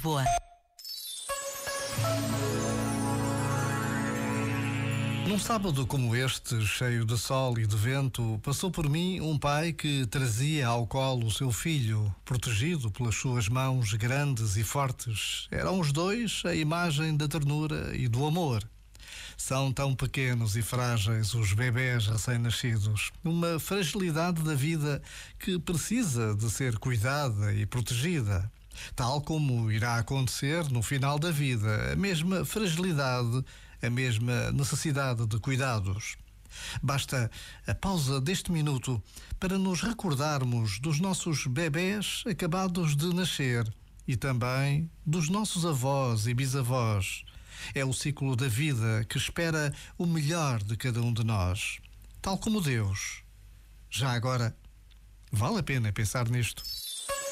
Lisboa. Num sábado como este, cheio de sol e de vento, passou por mim um pai que trazia ao colo o seu filho, protegido pelas suas mãos grandes e fortes. Eram os dois a imagem da ternura e do amor. São tão pequenos e frágeis os bebés recém-nascidos, uma fragilidade da vida que precisa de ser cuidada e protegida. Tal como irá acontecer no final da vida, a mesma fragilidade, a mesma necessidade de cuidados. Basta a pausa deste minuto para nos recordarmos dos nossos bebés acabados de nascer e também dos nossos avós e bisavós. É o ciclo da vida que espera o melhor de cada um de nós, tal como Deus. Já agora, vale a pena pensar nisto.